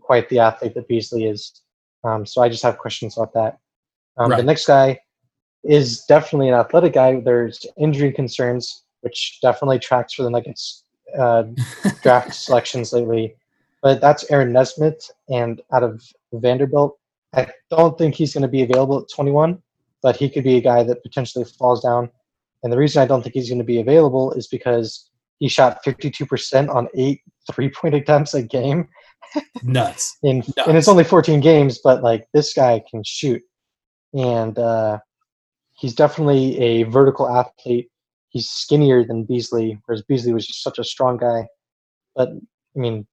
quite the athlete that Beasley is, um, so I just have questions about that. Um, right. The next guy is definitely an athletic guy. There's injury concerns, which definitely tracks for the Nuggets uh, [LAUGHS] draft selections lately. But that's Aaron Nesmith, and out of Vanderbilt, I don't think he's going to be available at 21, but he could be a guy that potentially falls down. And the reason I don't think he's going to be available is because he shot 52% on eight three point attempts a game. Nuts. [LAUGHS] in, Nuts. And it's only 14 games, but like this guy can shoot. And uh, he's definitely a vertical athlete. He's skinnier than Beasley, whereas Beasley was just such a strong guy. But I mean,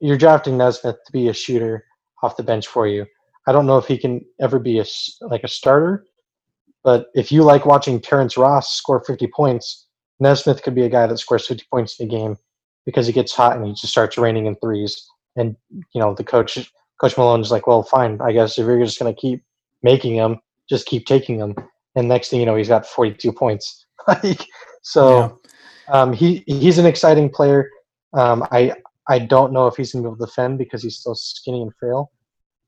you're drafting Nesmith to be a shooter off the bench for you. I don't know if he can ever be a like a starter, but if you like watching Terrence Ross score 50 points, Nesmith could be a guy that scores 50 points in a game because he gets hot and he just starts raining in threes. And you know the coach, Coach Malone, is like, "Well, fine. I guess if you're just going to keep making them, just keep taking them." And next thing you know, he's got 42 points. [LAUGHS] like so, yeah. um, he he's an exciting player. Um, I I don't know if he's going to be able to defend because he's still skinny and frail,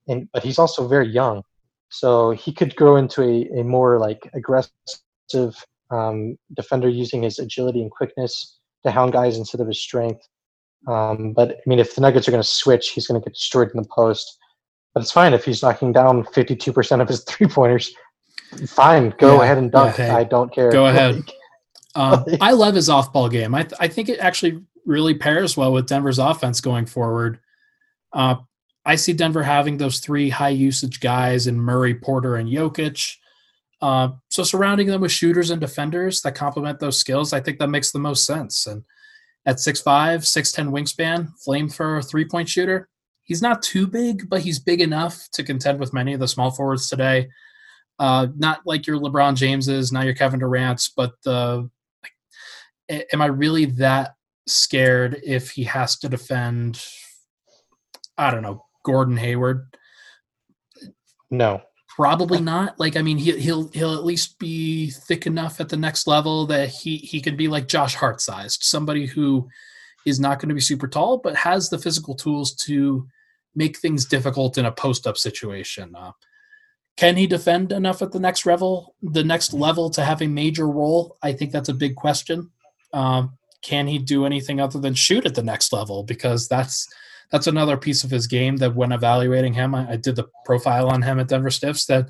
and but he's also very young, so he could grow into a, a more like aggressive um, defender using his agility and quickness to hound guys instead of his strength. Um, but I mean, if the Nuggets are going to switch, he's going to get destroyed in the post. But it's fine if he's knocking down 52% of his three pointers. Fine, go yeah, ahead and dunk. Yeah, hey, I don't care. Go ahead. [LAUGHS] um, I love his off ball game. I, th- I think it actually really pairs well with Denver's offense going forward. Uh, I see Denver having those three high usage guys in Murray, Porter, and Jokic. Uh, so surrounding them with shooters and defenders that complement those skills, I think that makes the most sense. And at 6'5", 6'10 wingspan, flame for a three-point shooter, he's not too big, but he's big enough to contend with many of the small forwards today. Uh, not like your LeBron Jameses, not your Kevin Durant's, but the like, am I really that scared if he has to defend? I don't know Gordon Hayward? No. Probably not. Like, I mean, he, he'll he'll at least be thick enough at the next level that he he could be like Josh Hart sized, somebody who is not going to be super tall, but has the physical tools to make things difficult in a post up situation. Uh, can he defend enough at the next level, the next level to have a major role? I think that's a big question. Um, can he do anything other than shoot at the next level? Because that's that's another piece of his game that when evaluating him, I, I did the profile on him at Denver Stiffs that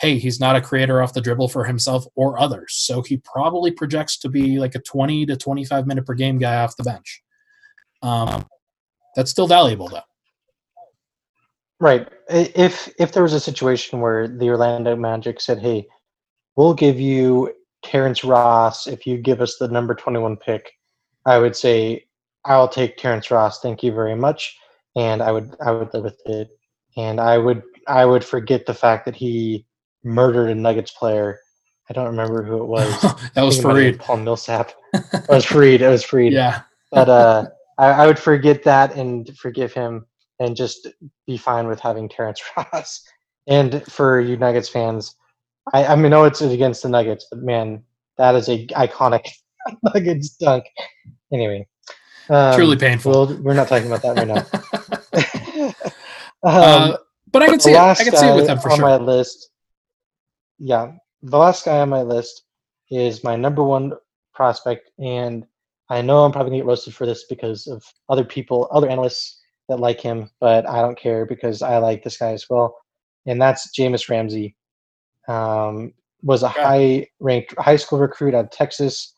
hey, he's not a creator off the dribble for himself or others. So he probably projects to be like a 20 to 25 minute per game guy off the bench. Um, that's still valuable though. Right. If if there was a situation where the Orlando Magic said, "Hey, we'll give you Terrence Ross if you give us the number 21 pick," I would say, "I'll take Terrence Ross. Thank you very much." And I would I would live with it. And I would I would forget the fact that he murdered a Nuggets player. I don't remember who it [LAUGHS] was. that was Faried. Paul Millsap. [LAUGHS] it was Faried. It was Faried. Yeah. but uh, I, I would forget that and forgive him and just be fine with having Terrence [LAUGHS] Ross. And for you Nuggets fans, I, I mean, know it's against the Nuggets, but man, that is a iconic [LAUGHS] Nuggets dunk. Anyway, um, truly painful. We'll, we're not talking about that right now. [LAUGHS] um, uh, but I can see it. I can see it with them for on sure. my list. Yeah, the last guy on my list is my number one prospect, and I know I'm probably gonna get roasted for this because of other people, other analysts that like him, but I don't care because I like this guy as well. And that's Jahmi'us Ramsey. Um, was a high ranked high school recruit out of Texas.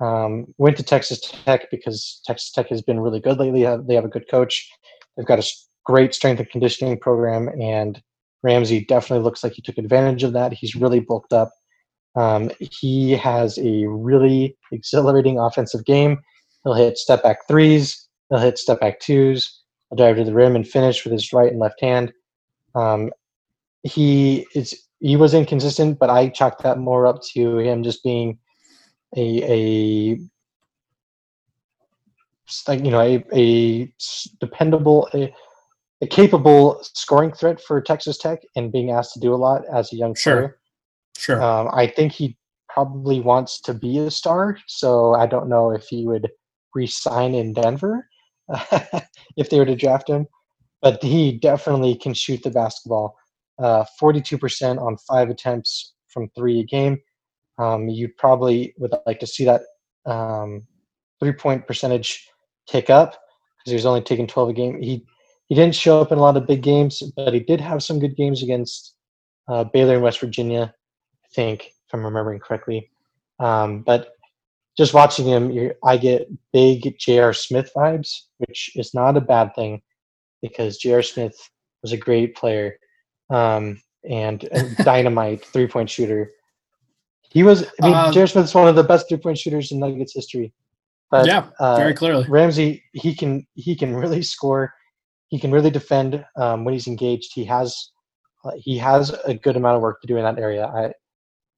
Um, went to Texas Tech because Texas Tech has been really good lately. They have a good coach. They've got a great strength and conditioning program, and Ramsey definitely looks like he took advantage of that. He's really bulked up. Um, he has a really exhilarating offensive game. He'll hit step back threes. He'll hit step back twos a drive to the rim and finish with his right and left hand. Um, he is he was inconsistent, but I chalk that more up to him just being a a like you know a, a dependable a, a capable scoring threat for Texas Tech and being asked to do a lot as a young sure. player. Sure. Um, I think he probably wants to be a star, so I don't know if he would resign in Denver. [LAUGHS] if they were to draft him. But he definitely can shoot the basketball. Uh, 42% on five attempts from three a game. Um, you probably would like to see that um, three point percentage tick up because he was only taking 12 a game. He he didn't show up in a lot of big games, but he did have some good games against uh, Baylor and West Virginia, I think, if I'm remembering correctly. Um, but just watching him, I get big J.R. Smith vibes, which is not a bad thing because J.R. Smith was a great player um, and a [LAUGHS] dynamite three point shooter. He was, I mean, uh, J.R. Smith is one of the best three point shooters in Nuggets history. But, yeah, uh, very clearly. Ramsey, he can he can really score. He can really defend um, when he's engaged. He has uh, he has a good amount of work to do in that area. I,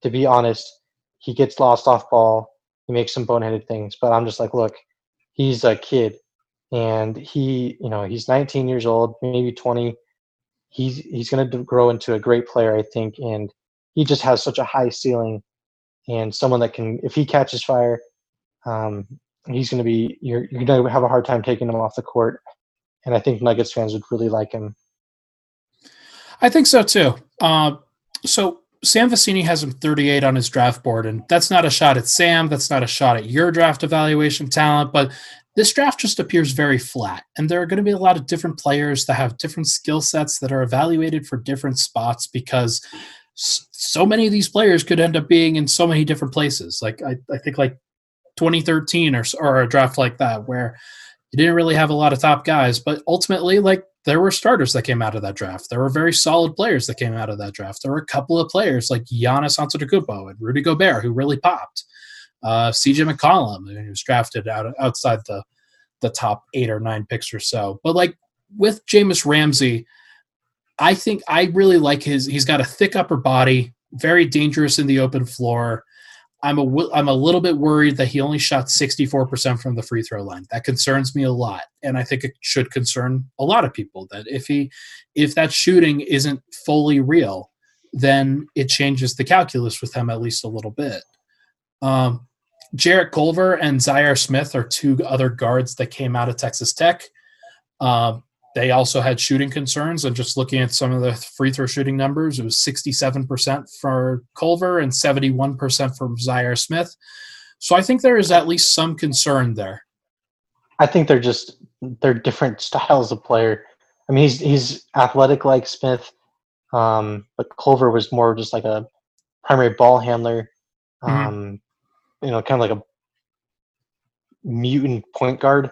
to be honest, he gets lost off ball he makes some boneheaded things, but I'm just like, look, he's a kid, and he, you know, he's 19 years old, maybe 20. He's he's going to grow into a great player, I think, and he just has such a high ceiling, and someone that can, if he catches fire, um, he's going to be you're you're going to have a hard time taking him off the court, and I think Nuggets fans would really like him. I think so too. Uh, so Sam Vecenie has him 38 on his draft board, and that's not a shot at Sam. That's not a shot at your draft evaluation talent, but this draft just appears very flat. And there are going to be a lot of different players that have different skill sets that are evaluated for different spots because so many of these players could end up being in so many different places. Like, I, I think, like 2013 or, or a draft like that, where you didn't really have a lot of top guys, but ultimately, like there were starters that came out of that draft. There were very solid players that came out of that draft. There were a couple of players like Giannis Antetokounmpo and Rudy Gobert who really popped. Uh, CJ McCollum, who was drafted out outside the the top eight or nine picks or so. But like with Jahmi'us Ramsey, I think I really like his. He's got a thick upper body, very dangerous in the open floor. I'm a I'm a little bit worried that he only shot 64% from the free throw line. That concerns me a lot, and I think it should concern a lot of people. That if he if that shooting isn't fully real, then it changes the calculus with him at least a little bit. Um, Jarrett Culver and Zhaire Smith are two other guards that came out of Texas Tech. Um, they also had shooting concerns, and just looking at some of the free throw shooting numbers, it was 67% for Culver and 71% for Zhaire Smith. So I think there is at least some concern there. I think they're just they're different [LAUGHS] styles of player. I mean, he's he's athletic like Smith, um, but Culver was more just like a primary ball handler. Um, mm-hmm. You know, kind of like a mutant point guard.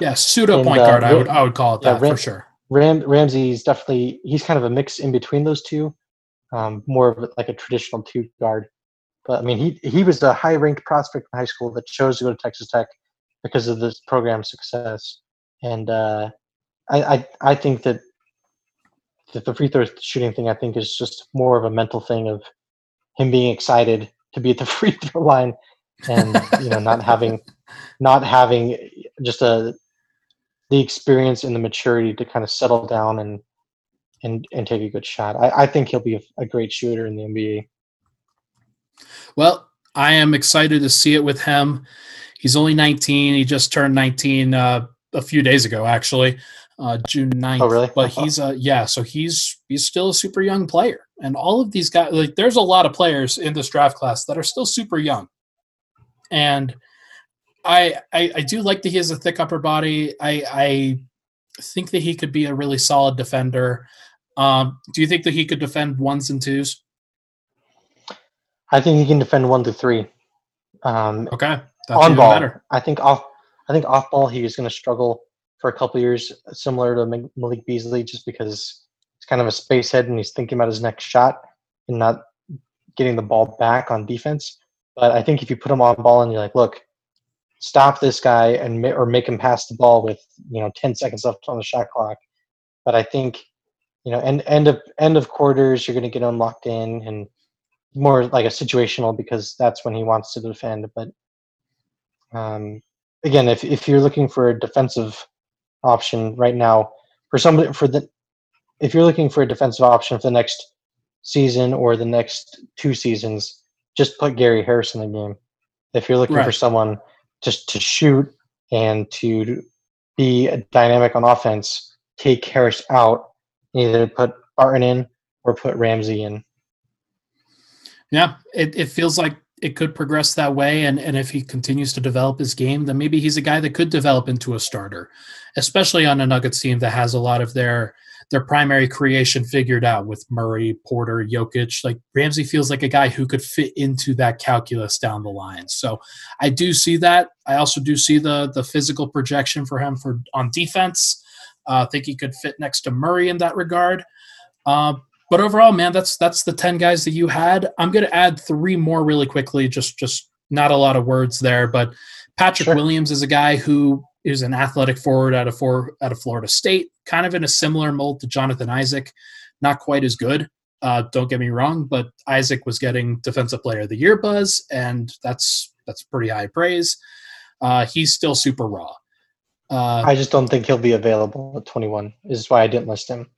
yeah, pseudo and, point uh, guard. I would I would call it yeah, that Ram- for sure. Ram Ramsey's definitely he's kind of a mix in between those two, um, more of like a traditional two guard. But I mean, he he was a high ranked prospect in high school that chose to go to Texas Tech because of this program's success. And uh, I, I I think that that the free throw shooting thing I think is just more of a mental thing of him being excited to be at the [LAUGHS] free throw line and you know not having not having just a the experience and the maturity to kind of settle down and and and take a good shot. I, I think he'll be a, a great shooter in the NBA. Well, I am excited to see it with him. He's only 19. He just turned 19 uh, a few days ago, actually, uh, June 9th. Oh, really? But he's uh, yeah, so he's he's still a super young player. And all of these guys, like, there's a lot of players in this draft class that are still super young and I, I, I do like that he has a thick upper body. I I think that he could be a really solid defender. Um, do you think that he could defend ones and twos? I think he can defend one to three. Um, okay, That's on ball. Better. I think off. I think off ball he is going to struggle for a couple years, similar to Malik Beasley, just because he's kind of a space head and he's thinking about his next shot and not getting the ball back on defense. But I think if you put him on ball and you're like, look, stop this guy and or make him pass the ball with you know 10 seconds left on the shot clock. But I think you know end end of end of quarters you're going to get him locked in and more like a situational because that's when he wants to defend. But um, again, if if you're looking for a defensive option right now for somebody for the if you're looking for a defensive option for the next season or the next two seasons, just put Gary Harris in the game. If you're looking right. for someone just to shoot and to be a dynamic on offense, take Harris out, either put Barton in or put Ramsey in. Yeah, it, it feels like it could progress that way. And, and if he continues to develop his game, then maybe he's a guy that could develop into a starter, especially on a Nuggets team that has a lot of their their primary creation figured out with Murray, Porter, Jokic. Like Ramsey feels like a guy who could fit into that calculus down the line. So I do see that. I also do see the the physical projection for him for on defense. Uh, I think he could fit next to Murray in that regard. Uh, but overall, man, that's that's the ten guys that you had. I'm going to add three more really quickly. Just just not a lot of words there, but Patrick sure. Williams is a guy who is an athletic forward out of for out of Florida State, kind of in a similar mold to Jonathan Isaac, not quite as good. Uh, don't get me wrong, but Isaac was getting Defensive Player of the Year buzz, and that's that's pretty high praise. Uh, he's still super raw. Uh, I just don't think he'll be available at 21. This is why I didn't list him.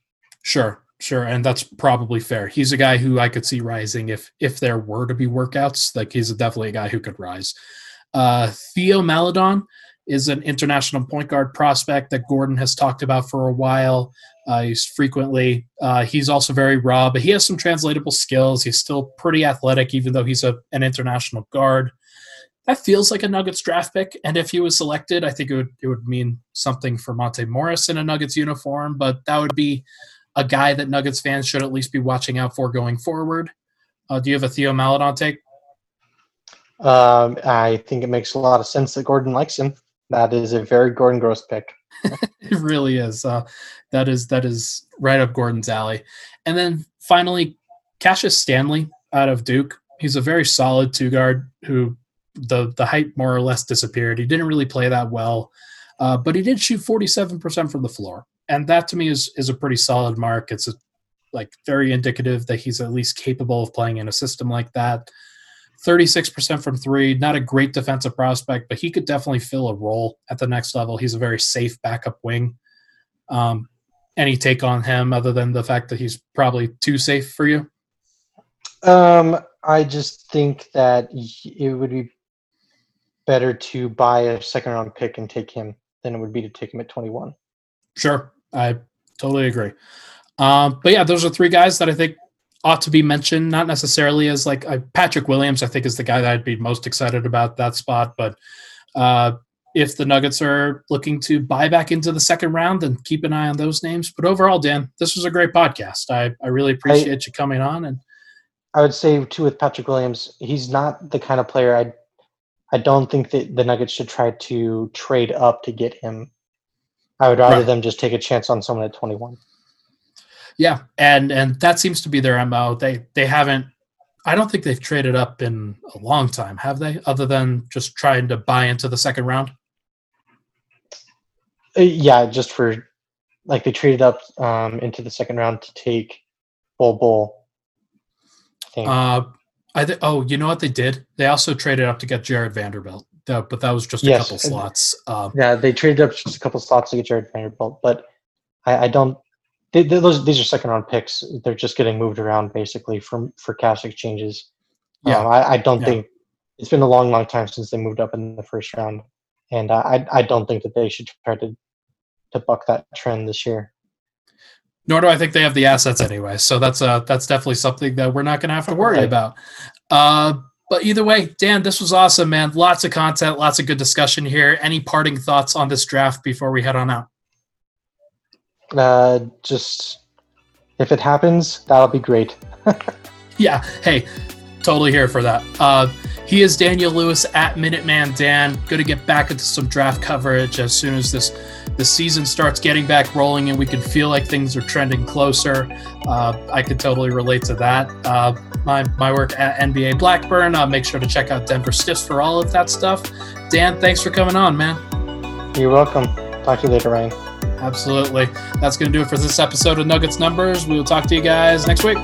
Sure, sure, and that's probably fair. He's a guy who I could see rising if if there were to be workouts. Like he's definitely a guy who could rise. Uh, Theo Maledon is an international point guard prospect that Gordon has talked about for a while. Uh, he's frequently uh, he's also very raw, but he has some translatable skills. He's still pretty athletic, even though he's a, an international guard. That feels like a Nuggets draft pick, and if he was selected, I think it would it would mean something for Monte Morris in a Nuggets uniform. But that would be a guy that Nuggets fans should at least be watching out for going forward. Uh, do you have a Theo Maledon take? Um, I think it makes a lot of sense that Gordon likes him. That is a very Gordon Gross pick. [LAUGHS] it really is. Uh, that is that is right up Gordon's alley. And then finally, Cassius Stanley out of Duke. He's a very solid two guard who the the height more or less disappeared. He didn't really play that well, uh, but he did shoot forty seven percent from the floor, and that to me is is a pretty solid mark. It's a, like very indicative that he's at least capable of playing in a system like that. 36% from three, not a great defensive prospect, but he could definitely fill a role at the next level. He's a very safe backup wing. Um, any take on him other than the fact that he's probably too safe for you? Um, I just think that it would be better to buy a second round pick and take him than it would be to take him at 21. Sure. I totally agree. Um, but yeah, those are three guys that I think ought to be mentioned, not necessarily as like uh, Patrick Williams, I think is the guy that I'd be most excited about that spot. But uh, if the Nuggets are looking to buy back into the second round, then keep an eye on those names. But overall, Dan, this was a great podcast. I, I really appreciate I, you coming on. And I would say too with Patrick Williams, he's not the kind of player I I don't think that the Nuggets should try to trade up to get him. I would rather right. them just take a chance on someone at 21. Yeah, and and that seems to be their mo. They they haven't. I don't think they've traded up in a long time, have they? Other than just trying to buy into the second round. Uh, yeah, just for like they traded up um, into the second round to take Bol Bol. Uh, I think. Oh, you know what they did? They also traded up to get Jarred Vanderbilt, but that was just a yes. couple slots. Um, yeah, they traded up just a couple slots to get Jarred Vanderbilt, but I, I don't they, those these are second round picks. They're just getting moved around basically from for cash exchanges. Yeah, um, I, I, don't yeah. think it's been a long, long time since they moved up in the first round, and I I don't think that they should try to to buck that trend this year. Nor do I think they have the assets anyway. So that's uh that's definitely something that we're not going to have to worry right. about. Uh, but either way, Dan, this was awesome, man. Lots of content, lots of good discussion here. Any parting thoughts on this draft before we head on out? Uh, just if it happens, that'll be great. [LAUGHS] yeah. Hey, totally here for that. Uh, he is Daniel Lewis at Minuteman Dan. Going to get back into some draft coverage as soon as this the season starts getting back rolling and we can feel like things are trending closer. Uh, I could totally relate to that. Uh, my, my work at NBA Blackburn. Uh, make sure to check out Denver Stiffs for all of that stuff. Dan, thanks for coming on, man. You're welcome. Talk to you later, Ryan. Absolutely. That's going to do it for this episode of Nuggets Numbers. We will talk to you guys next week.